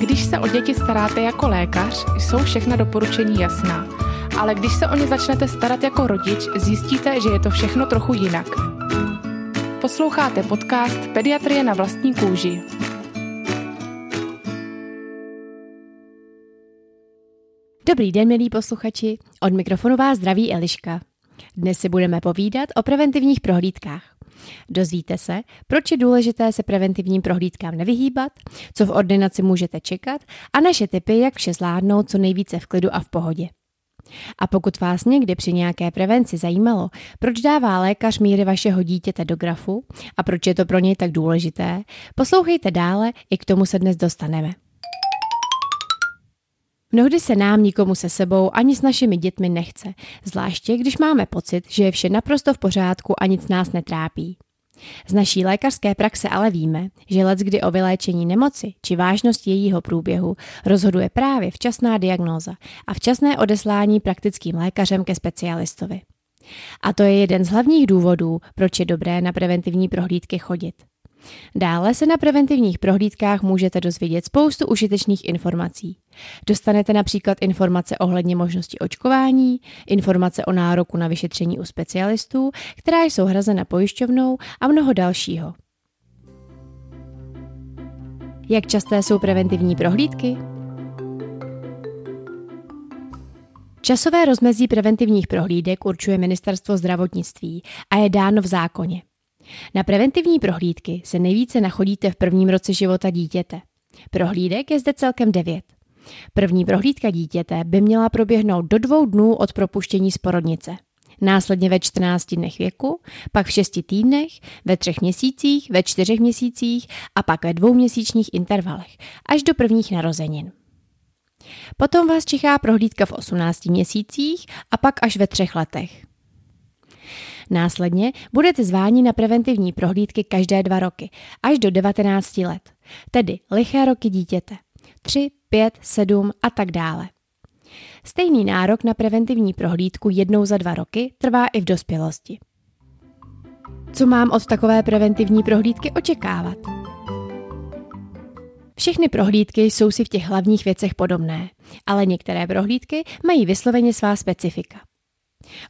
Když se o děti staráte jako lékař, jsou všechna doporučení jasná. Ale když se o ně začnete starat jako rodič, zjistíte, že je to všechno trochu jinak. Posloucháte podcast Pediatrie na vlastní kůži. Dobrý den, milí posluchači. Od mikrofonu vás zdraví Eliška. Dnes si budeme povídat o preventivních prohlídkách. Dozvíte se, proč je důležité se preventivním prohlídkám nevyhýbat, co v ordinaci můžete čekat a naše tipy, jak vše zvládnout co nejvíce v klidu a v pohodě. A pokud vás někdy při nějaké prevenci zajímalo, proč dává lékař míry vašeho dítěte do grafu a proč je to pro něj tak důležité, poslouchejte dále, i k tomu se dnes dostaneme. Mnohdy se nám nikomu se sebou ani s našimi dětmi nechce, zvláště když máme pocit, že je vše naprosto v pořádku a nic nás netrápí. Z naší lékařské praxe ale víme, že let kdy o vyléčení nemoci či vážnosti jejího průběhu rozhoduje právě včasná diagnóza a včasné odeslání praktickým lékařem ke specialistovi. A to je jeden z hlavních důvodů, proč je dobré na preventivní prohlídky chodit. Dále se na preventivních prohlídkách můžete dozvědět spoustu užitečných informací. Dostanete například informace ohledně možnosti očkování, informace o nároku na vyšetření u specialistů, která jsou hrazena pojišťovnou a mnoho dalšího. Jak časté jsou preventivní prohlídky? Časové rozmezí preventivních prohlídek určuje Ministerstvo zdravotnictví a je dáno v zákoně. Na preventivní prohlídky se nejvíce nachodíte v prvním roce života dítěte. Prohlídek je zde celkem devět. První prohlídka dítěte by měla proběhnout do dvou dnů od propuštění z porodnice. Následně ve 14 dnech věku, pak v 6 týdnech, ve třech měsících, ve čtyřech měsících a pak ve dvouměsíčních intervalech, až do prvních narozenin. Potom vás čeká prohlídka v 18 měsících a pak až ve třech letech. Následně budete zváni na preventivní prohlídky každé dva roky, až do 19 let, tedy liché roky dítěte. 3, 5, 7 a tak dále. Stejný nárok na preventivní prohlídku jednou za dva roky trvá i v dospělosti. Co mám od takové preventivní prohlídky očekávat? Všechny prohlídky jsou si v těch hlavních věcech podobné, ale některé prohlídky mají vysloveně svá specifika.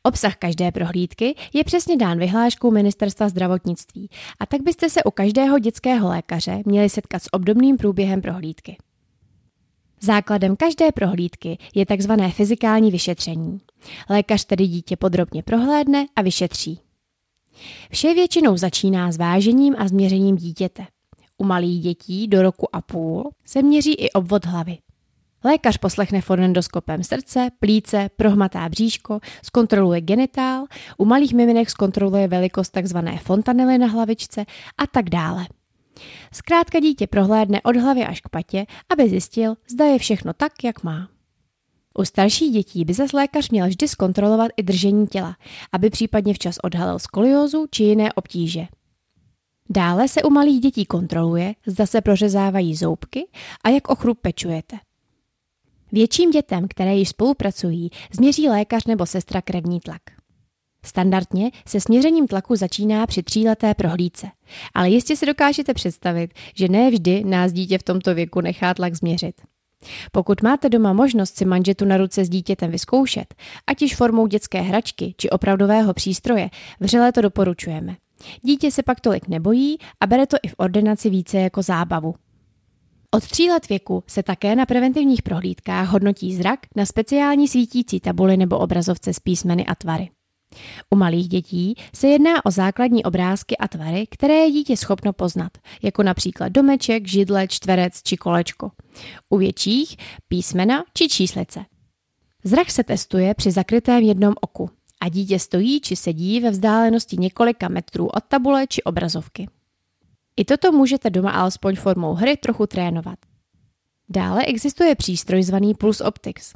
Obsah každé prohlídky je přesně dán vyhláškou Ministerstva zdravotnictví a tak byste se u každého dětského lékaře měli setkat s obdobným průběhem prohlídky. Základem každé prohlídky je tzv. fyzikální vyšetření. Lékař tedy dítě podrobně prohlédne a vyšetří. Vše většinou začíná s vážením a změřením dítěte. U malých dětí do roku a půl se měří i obvod hlavy. Lékař poslechne fonendoskopem srdce, plíce, prohmatá bříško, zkontroluje genitál, u malých miminek zkontroluje velikost tzv. fontanely na hlavičce a tak dále. Zkrátka dítě prohlédne od hlavy až k patě, aby zjistil, zda je všechno tak, jak má. U starších dětí by zase lékař měl vždy zkontrolovat i držení těla, aby případně včas odhalil skoliózu či jiné obtíže. Dále se u malých dětí kontroluje, zda se prořezávají zoubky a jak o chrup pečujete. Větším dětem, které již spolupracují, změří lékař nebo sestra krevní tlak. Standardně se směřením tlaku začíná při tříleté prohlídce, ale jistě si dokážete představit, že ne vždy nás dítě v tomto věku nechá tlak změřit. Pokud máte doma možnost si manžetu na ruce s dítětem vyzkoušet, ať již formou dětské hračky či opravdového přístroje, vřele to doporučujeme. Dítě se pak tolik nebojí a bere to i v ordinaci více jako zábavu. Od tří let věku se také na preventivních prohlídkách hodnotí zrak na speciální svítící tabuli nebo obrazovce s písmeny a tvary. U malých dětí se jedná o základní obrázky a tvary, které je dítě schopno poznat, jako například domeček, židle, čtverec či kolečko. U větších písmena či číslice. Zrak se testuje při zakrytém jednom oku a dítě stojí či sedí ve vzdálenosti několika metrů od tabule či obrazovky. I toto můžete doma alespoň formou hry trochu trénovat. Dále existuje přístroj zvaný Pulse Optics,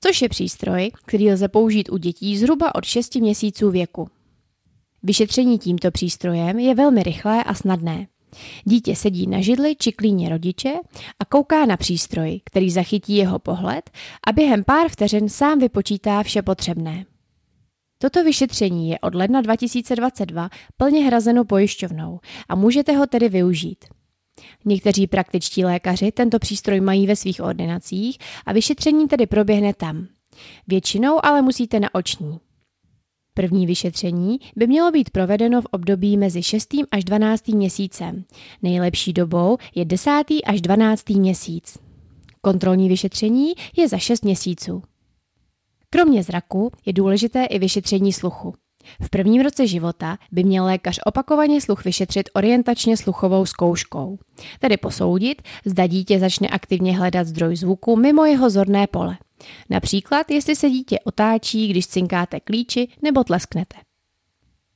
což je přístroj, který lze použít u dětí zhruba od 6 měsíců věku. Vyšetření tímto přístrojem je velmi rychlé a snadné. Dítě sedí na židli či klíně rodiče a kouká na přístroj, který zachytí jeho pohled a během pár vteřin sám vypočítá vše potřebné. Toto vyšetření je od ledna 2022 plně hrazeno pojišťovnou a můžete ho tedy využít. Někteří praktičtí lékaři tento přístroj mají ve svých ordinacích a vyšetření tedy proběhne tam. Většinou ale musíte na oční. První vyšetření by mělo být provedeno v období mezi 6. až 12. měsícem. Nejlepší dobou je 10. až 12. měsíc. Kontrolní vyšetření je za 6 měsíců. Kromě zraku je důležité i vyšetření sluchu. V prvním roce života by měl lékař opakovaně sluch vyšetřit orientačně sluchovou zkouškou, tedy posoudit, zda dítě začne aktivně hledat zdroj zvuku mimo jeho zorné pole. Například, jestli se dítě otáčí, když cinkáte klíči nebo tlesknete.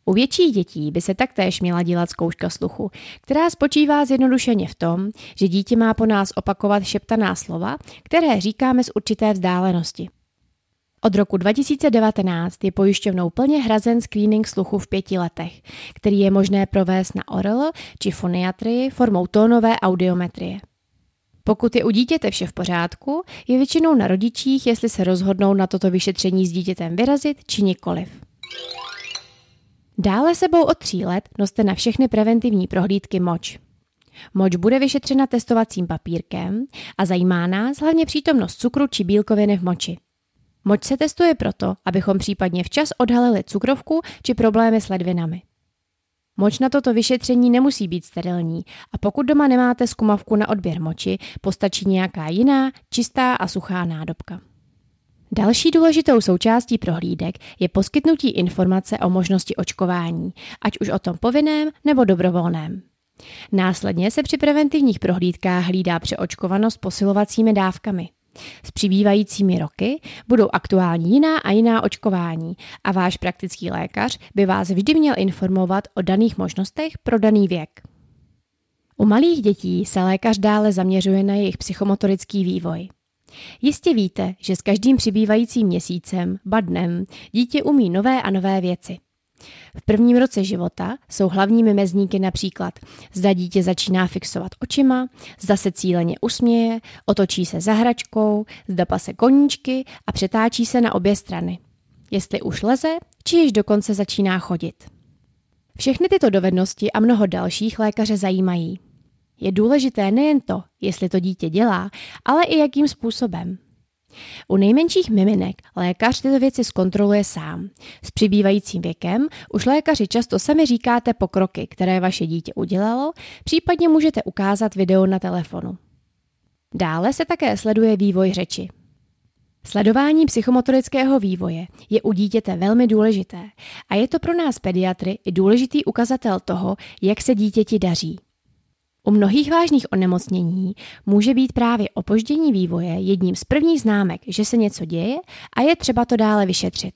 U větších dětí by se taktéž měla dělat zkouška sluchu, která spočívá zjednodušeně v tom, že dítě má po nás opakovat šeptaná slova, které říkáme z určité vzdálenosti. Od roku 2019 je pojišťovnou plně hrazen screening sluchu v pěti letech, který je možné provést na ORL či foniatrii formou tónové audiometrie. Pokud je u dítěte vše v pořádku, je většinou na rodičích, jestli se rozhodnou na toto vyšetření s dítětem vyrazit či nikoliv. Dále sebou od tří let noste na všechny preventivní prohlídky moč. Moč bude vyšetřena testovacím papírkem a zajímá nás hlavně přítomnost cukru či bílkoviny v moči. Moč se testuje proto, abychom případně včas odhalili cukrovku či problémy s ledvinami. Moč na toto vyšetření nemusí být sterilní a pokud doma nemáte skumavku na odběr moči, postačí nějaká jiná, čistá a suchá nádobka. Další důležitou součástí prohlídek je poskytnutí informace o možnosti očkování, ať už o tom povinném nebo dobrovolném. Následně se při preventivních prohlídkách hlídá přeočkovanost posilovacími dávkami. S přibývajícími roky budou aktuální jiná a jiná očkování a váš praktický lékař by vás vždy měl informovat o daných možnostech pro daný věk. U malých dětí se lékař dále zaměřuje na jejich psychomotorický vývoj. Jistě víte, že s každým přibývajícím měsícem, ba dnem, dítě umí nové a nové věci. V prvním roce života jsou hlavními mezníky například zda dítě začíná fixovat očima, zda se cíleně usměje, otočí se za hračkou, zda pase koníčky a přetáčí se na obě strany. Jestli už leze, či již dokonce začíná chodit. Všechny tyto dovednosti a mnoho dalších lékaře zajímají. Je důležité nejen to, jestli to dítě dělá, ale i jakým způsobem. U nejmenších miminek lékař tyto věci zkontroluje sám. S přibývajícím věkem už lékaři často sami říkáte pokroky, které vaše dítě udělalo, případně můžete ukázat video na telefonu. Dále se také sleduje vývoj řeči. Sledování psychomotorického vývoje je u dítěte velmi důležité a je to pro nás pediatry i důležitý ukazatel toho, jak se dítěti daří. U mnohých vážných onemocnění může být právě opoždění vývoje jedním z prvních známek, že se něco děje a je třeba to dále vyšetřit.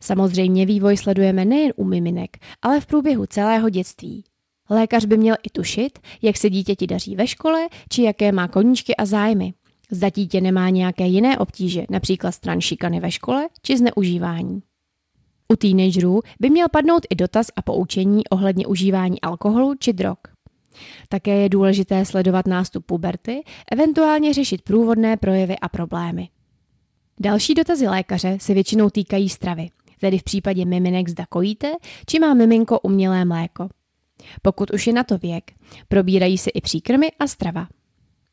Samozřejmě vývoj sledujeme nejen u miminek, ale v průběhu celého dětství. Lékař by měl i tušit, jak se dítěti daří ve škole, či jaké má koníčky a zájmy. Zda dítě nemá nějaké jiné obtíže, například stran šikany ve škole či zneužívání. U teenagerů by měl padnout i dotaz a poučení ohledně užívání alkoholu či drog. Také je důležité sledovat nástup puberty, eventuálně řešit průvodné projevy a problémy. Další dotazy lékaře se většinou týkají stravy, tedy v případě miminek zda kojíte, či má miminko umělé mléko. Pokud už je na to věk, probírají se i příkrmy a strava.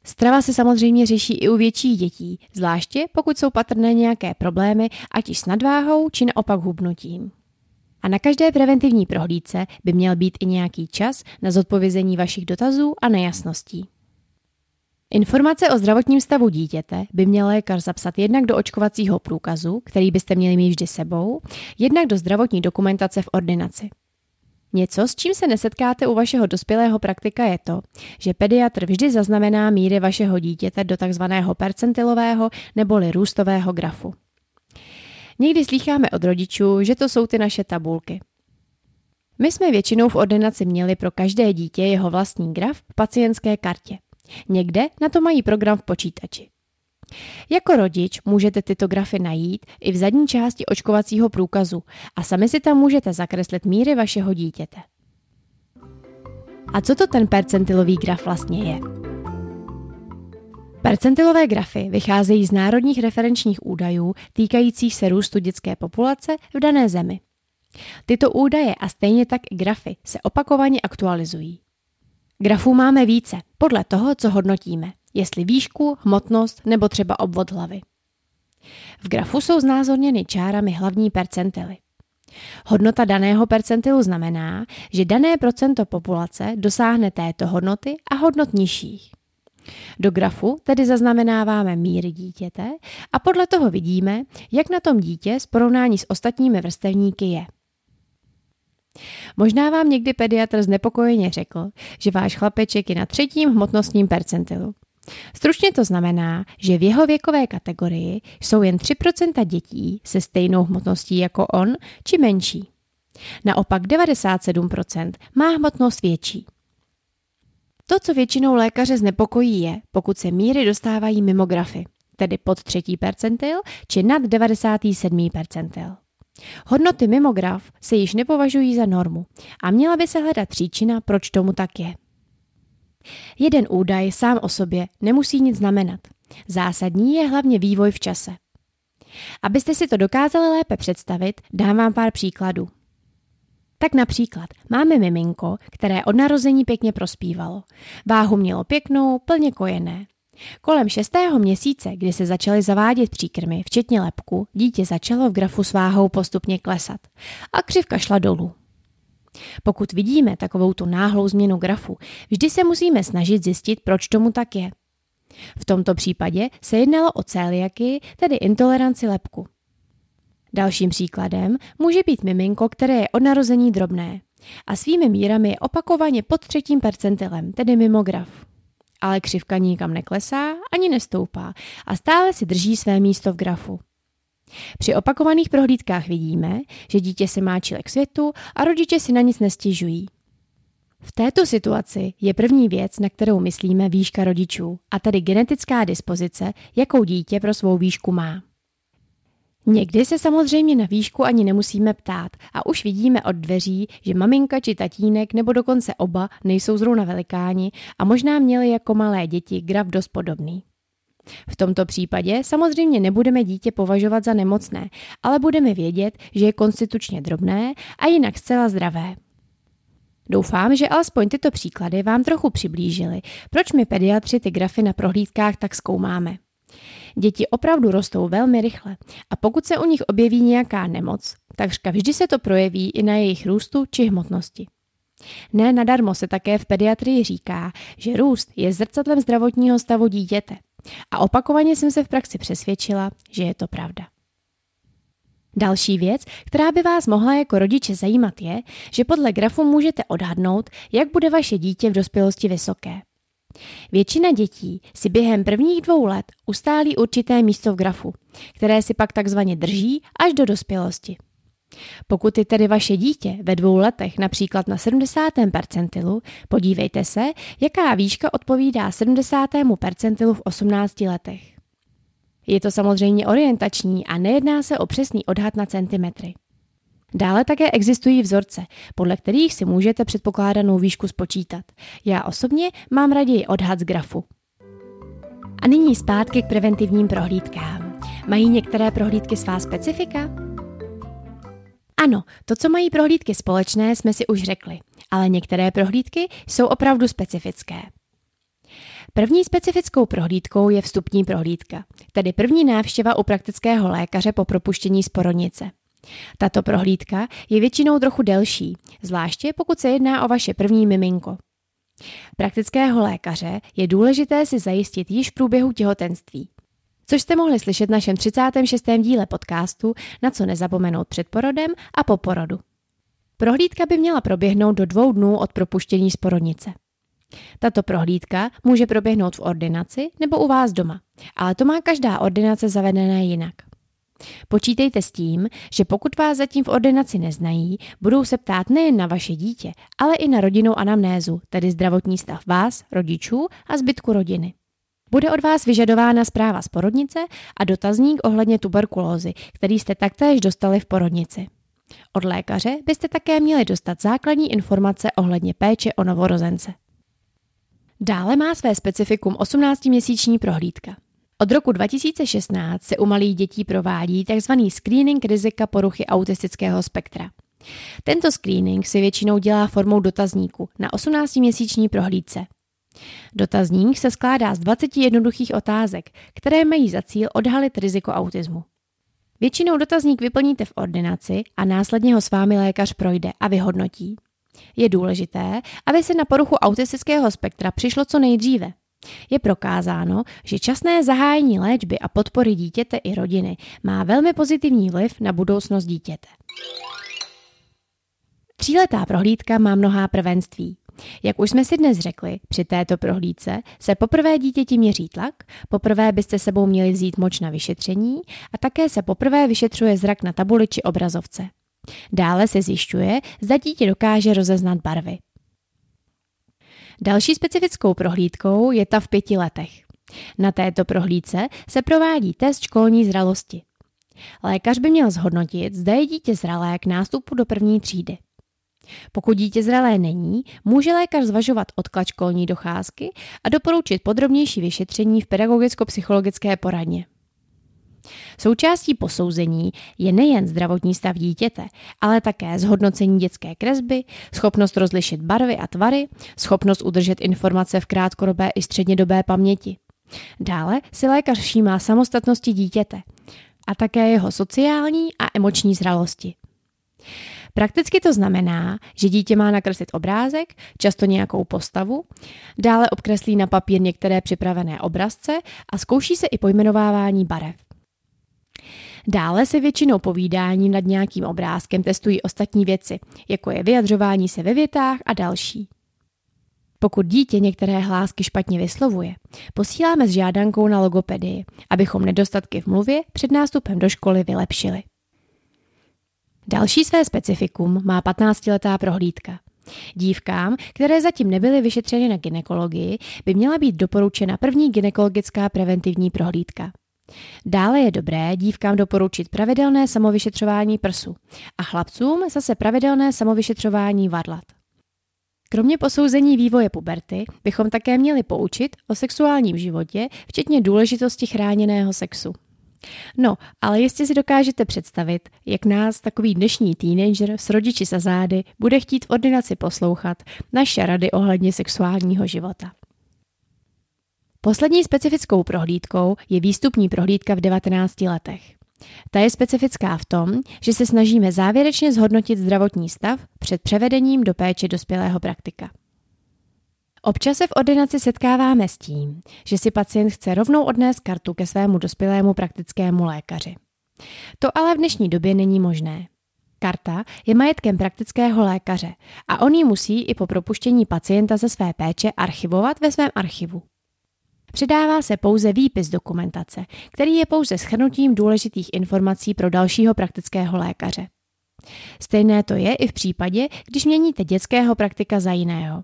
Strava se samozřejmě řeší i u větších dětí, zvláště pokud jsou patrné nějaké problémy, ať již s nadváhou či naopak hubnutím. A na každé preventivní prohlídce by měl být i nějaký čas na zodpovězení vašich dotazů a nejasností. Informace o zdravotním stavu dítěte by měl lékař zapsat jednak do očkovacího průkazu, který byste měli mít vždy sebou, jednak do zdravotní dokumentace v ordinaci. Něco, s čím se nesetkáte u vašeho dospělého praktika, je to, že pediatr vždy zaznamená míry vašeho dítěte do takzvaného percentilového neboli růstového grafu. Někdy slýcháme od rodičů, že to jsou ty naše tabulky. My jsme většinou v ordinaci měli pro každé dítě jeho vlastní graf v pacientské kartě. Někde na to mají program v počítači. Jako rodič můžete tyto grafy najít i v zadní části očkovacího průkazu a sami si tam můžete zakreslit míry vašeho dítěte. A co to ten percentilový graf vlastně je? Percentilové grafy vycházejí z národních referenčních údajů týkajících se růstu dětské populace v dané zemi. Tyto údaje a stejně tak i grafy se opakovaně aktualizují. Grafů máme více, podle toho, co hodnotíme, jestli výšku, hmotnost nebo třeba obvod hlavy. V grafu jsou znázorněny čárami hlavní percentily. Hodnota daného percentilu znamená, že dané procento populace dosáhne této hodnoty a hodnot nižších. Do grafu tedy zaznamenáváme míry dítěte a podle toho vidíme, jak na tom dítě s porovnání s ostatními vrstevníky je. Možná vám někdy pediatr znepokojeně řekl, že váš chlapeček je na třetím hmotnostním percentilu. Stručně to znamená, že v jeho věkové kategorii jsou jen 3% dětí se stejnou hmotností jako on, či menší. Naopak 97% má hmotnost větší. To, co většinou lékaře znepokojí, je, pokud se míry dostávají mimo grafy, tedy pod třetí percentil či nad 97. percentil. Hodnoty mimo graf se již nepovažují za normu a měla by se hledat příčina, proč tomu tak je. Jeden údaj sám o sobě nemusí nic znamenat. Zásadní je hlavně vývoj v čase. Abyste si to dokázali lépe představit, dám vám pár příkladů. Tak například máme miminko, které od narození pěkně prospívalo. Váhu mělo pěknou, plně kojené. Kolem šestého měsíce, kdy se začaly zavádět příkrmy, včetně lepku, dítě začalo v grafu s váhou postupně klesat a křivka šla dolů. Pokud vidíme takovou tu náhlou změnu grafu, vždy se musíme snažit zjistit, proč tomu tak je. V tomto případě se jednalo o celiaky, tedy intoleranci lepku. Dalším příkladem může být miminko, které je od narození drobné a svými mírami je opakovaně pod třetím percentilem, tedy mimo graf. Ale křivka nikam neklesá ani nestoupá a stále si drží své místo v grafu. Při opakovaných prohlídkách vidíme, že dítě se máčí k světu a rodiče si na nic nestěžují. V této situaci je první věc, na kterou myslíme výška rodičů, a tedy genetická dispozice, jakou dítě pro svou výšku má. Někdy se samozřejmě na výšku ani nemusíme ptát a už vidíme od dveří, že maminka či tatínek nebo dokonce oba nejsou zrovna velikáni a možná měli jako malé děti graf dost podobný. V tomto případě samozřejmě nebudeme dítě považovat za nemocné, ale budeme vědět, že je konstitučně drobné a jinak zcela zdravé. Doufám, že alespoň tyto příklady vám trochu přiblížily, proč my pediatři ty grafy na prohlídkách tak zkoumáme. Děti opravdu rostou velmi rychle a pokud se u nich objeví nějaká nemoc, takřka vždy se to projeví i na jejich růstu či hmotnosti. Ne nadarmo se také v pediatrii říká, že růst je zrcadlem zdravotního stavu dítěte – a opakovaně jsem se v praxi přesvědčila, že je to pravda. Další věc, která by vás mohla jako rodiče zajímat, je, že podle grafu můžete odhadnout, jak bude vaše dítě v dospělosti vysoké. Většina dětí si během prvních dvou let ustálí určité místo v grafu, které si pak takzvaně drží až do dospělosti. Pokud je tedy vaše dítě ve dvou letech například na 70. percentilu, podívejte se, jaká výška odpovídá 70. percentilu v 18 letech. Je to samozřejmě orientační a nejedná se o přesný odhad na centimetry. Dále také existují vzorce, podle kterých si můžete předpokládanou výšku spočítat. Já osobně mám raději odhad z grafu. A nyní zpátky k preventivním prohlídkám. Mají některé prohlídky svá specifika? Ano, to, co mají prohlídky společné, jsme si už řekli, ale některé prohlídky jsou opravdu specifické. První specifickou prohlídkou je vstupní prohlídka, tedy první návštěva u praktického lékaře po propuštění z porodnice. Tato prohlídka je většinou trochu delší, zvláště pokud se jedná o vaše první miminko. Praktického lékaře je důležité si zajistit již v průběhu těhotenství což jste mohli slyšet v našem 36. díle podcastu Na co nezapomenout před porodem a po porodu. Prohlídka by měla proběhnout do dvou dnů od propuštění z porodnice. Tato prohlídka může proběhnout v ordinaci nebo u vás doma, ale to má každá ordinace zavedené jinak. Počítejte s tím, že pokud vás zatím v ordinaci neznají, budou se ptát nejen na vaše dítě, ale i na rodinnou anamnézu, tedy zdravotní stav vás, rodičů a zbytku rodiny. Bude od vás vyžadována zpráva z porodnice a dotazník ohledně tuberkulózy, který jste taktéž dostali v porodnici. Od lékaře byste také měli dostat základní informace ohledně péče o novorozence. Dále má své specifikum 18-měsíční prohlídka. Od roku 2016 se u malých dětí provádí tzv. screening rizika poruchy autistického spektra. Tento screening se většinou dělá formou dotazníku na 18-měsíční prohlídce. Dotazník se skládá z 20 jednoduchých otázek, které mají za cíl odhalit riziko autismu. Většinou dotazník vyplníte v ordinaci a následně ho s vámi lékař projde a vyhodnotí. Je důležité, aby se na poruchu autistického spektra přišlo co nejdříve. Je prokázáno, že časné zahájení léčby a podpory dítěte i rodiny má velmi pozitivní vliv na budoucnost dítěte. Tříletá prohlídka má mnohá prvenství. Jak už jsme si dnes řekli, při této prohlídce se poprvé dítěti měří tlak, poprvé byste sebou měli vzít moč na vyšetření a také se poprvé vyšetřuje zrak na tabuli či obrazovce. Dále se zjišťuje, zda dítě dokáže rozeznat barvy. Další specifickou prohlídkou je ta v pěti letech. Na této prohlídce se provádí test školní zralosti. Lékař by měl zhodnotit, zda je dítě zralé k nástupu do první třídy. Pokud dítě zralé není, může lékař zvažovat odklad školní docházky a doporučit podrobnější vyšetření v pedagogicko-psychologické poradně. Součástí posouzení je nejen zdravotní stav dítěte, ale také zhodnocení dětské kresby, schopnost rozlišit barvy a tvary, schopnost udržet informace v krátkodobé i střednědobé paměti. Dále si lékař všímá samostatnosti dítěte a také jeho sociální a emoční zralosti. Prakticky to znamená, že dítě má nakreslit obrázek, často nějakou postavu, dále obkreslí na papír některé připravené obrazce a zkouší se i pojmenovávání barev. Dále se většinou povídáním nad nějakým obrázkem testují ostatní věci, jako je vyjadřování se ve větách a další. Pokud dítě některé hlásky špatně vyslovuje, posíláme s žádankou na logopedii, abychom nedostatky v mluvě před nástupem do školy vylepšili. Další své specifikum má 15-letá prohlídka. Dívkám, které zatím nebyly vyšetřeny na ginekologii, by měla být doporučena první ginekologická preventivní prohlídka. Dále je dobré dívkám doporučit pravidelné samovyšetřování prsu a chlapcům zase pravidelné samovyšetřování varlat. Kromě posouzení vývoje puberty bychom také měli poučit o sexuálním životě, včetně důležitosti chráněného sexu. No, ale jistě si dokážete představit, jak nás takový dnešní teenager s rodiči za zády bude chtít v ordinaci poslouchat naše rady ohledně sexuálního života. Poslední specifickou prohlídkou je výstupní prohlídka v 19 letech. Ta je specifická v tom, že se snažíme závěrečně zhodnotit zdravotní stav před převedením do péče dospělého praktika. Občas se v ordinaci setkáváme s tím, že si pacient chce rovnou odnést kartu ke svému dospělému praktickému lékaři. To ale v dnešní době není možné. Karta je majetkem praktického lékaře a on ji musí i po propuštění pacienta ze své péče archivovat ve svém archivu. Předává se pouze výpis dokumentace, který je pouze schrnutím důležitých informací pro dalšího praktického lékaře. Stejné to je i v případě, když měníte dětského praktika za jiného.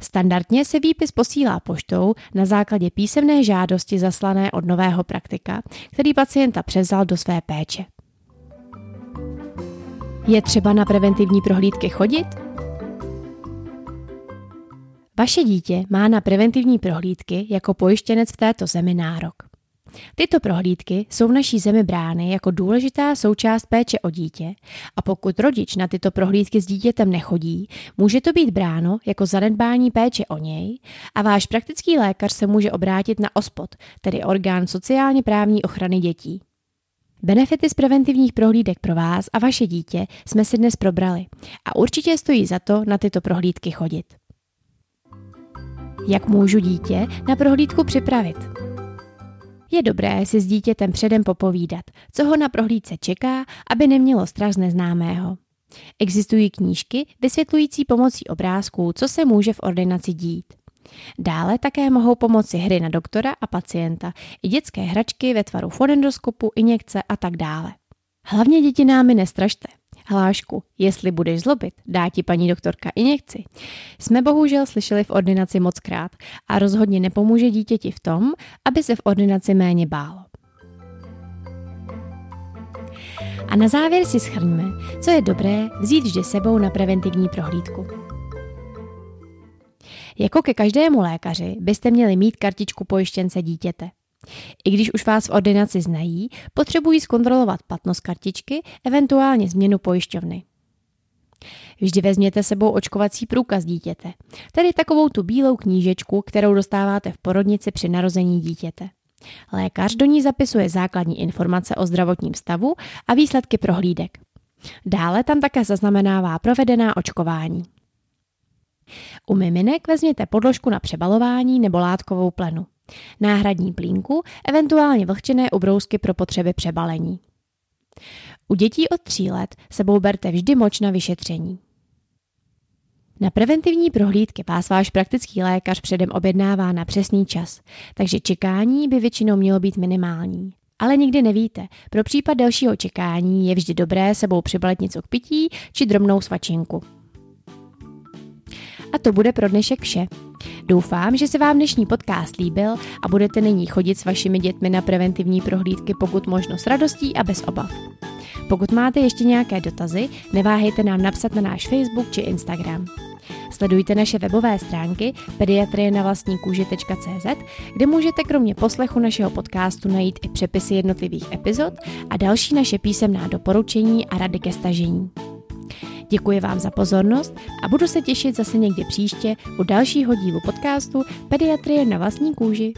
Standardně se výpis posílá poštou na základě písemné žádosti zaslané od nového praktika, který pacienta převzal do své péče. Je třeba na preventivní prohlídky chodit? Vaše dítě má na preventivní prohlídky jako pojištěnec v této zemi nárok. Tyto prohlídky jsou v naší zemi brány jako důležitá součást péče o dítě a pokud rodič na tyto prohlídky s dítětem nechodí, může to být bráno jako zanedbání péče o něj a váš praktický lékař se může obrátit na OSPOD, tedy orgán sociálně právní ochrany dětí. Benefity z preventivních prohlídek pro vás a vaše dítě jsme si dnes probrali a určitě stojí za to na tyto prohlídky chodit. Jak můžu dítě na prohlídku připravit? Je dobré si s dítětem předem popovídat, co ho na prohlídce čeká, aby nemělo strach z neznámého. Existují knížky vysvětlující pomocí obrázků, co se může v ordinaci dít. Dále také mohou pomoci hry na doktora a pacienta, i dětské hračky ve tvaru fonendoskopu, injekce a tak dále. Hlavně děti námi nestražte. Hlášku, jestli budeš zlobit, dá ti paní doktorka injekci. Jsme bohužel slyšeli v ordinaci moc krát a rozhodně nepomůže dítěti v tom, aby se v ordinaci méně bálo. A na závěr si schrňme, co je dobré vzít vždy sebou na preventivní prohlídku. Jako ke každému lékaři byste měli mít kartičku pojištěnce dítěte. I když už vás v ordinaci znají, potřebují zkontrolovat platnost kartičky, eventuálně změnu pojišťovny. Vždy vezměte sebou očkovací průkaz dítěte, tedy takovou tu bílou knížečku, kterou dostáváte v porodnici při narození dítěte. Lékař do ní zapisuje základní informace o zdravotním stavu a výsledky prohlídek. Dále tam také zaznamenává provedená očkování. U miminek vezměte podložku na přebalování nebo látkovou plenu. Náhradní plínku, eventuálně vlhčené ubrousky pro potřeby přebalení. U dětí od 3 let sebou berte vždy moč na vyšetření. Na preventivní prohlídky vás váš praktický lékař předem objednává na přesný čas, takže čekání by většinou mělo být minimální. Ale nikdy nevíte, pro případ dalšího čekání je vždy dobré sebou přibalit něco k pití či drobnou svačinku. A to bude pro dnešek vše. Doufám, že se vám dnešní podcast líbil a budete nyní chodit s vašimi dětmi na preventivní prohlídky pokud možno s radostí a bez obav. Pokud máte ještě nějaké dotazy, neváhejte nám napsat na náš Facebook či Instagram. Sledujte naše webové stránky pediatrie na vlastní kde můžete kromě poslechu našeho podcastu najít i přepisy jednotlivých epizod a další naše písemná doporučení a rady ke stažení. Děkuji vám za pozornost a budu se těšit zase někdy příště u dalšího dílu podcastu Pediatrie na vlastní kůži.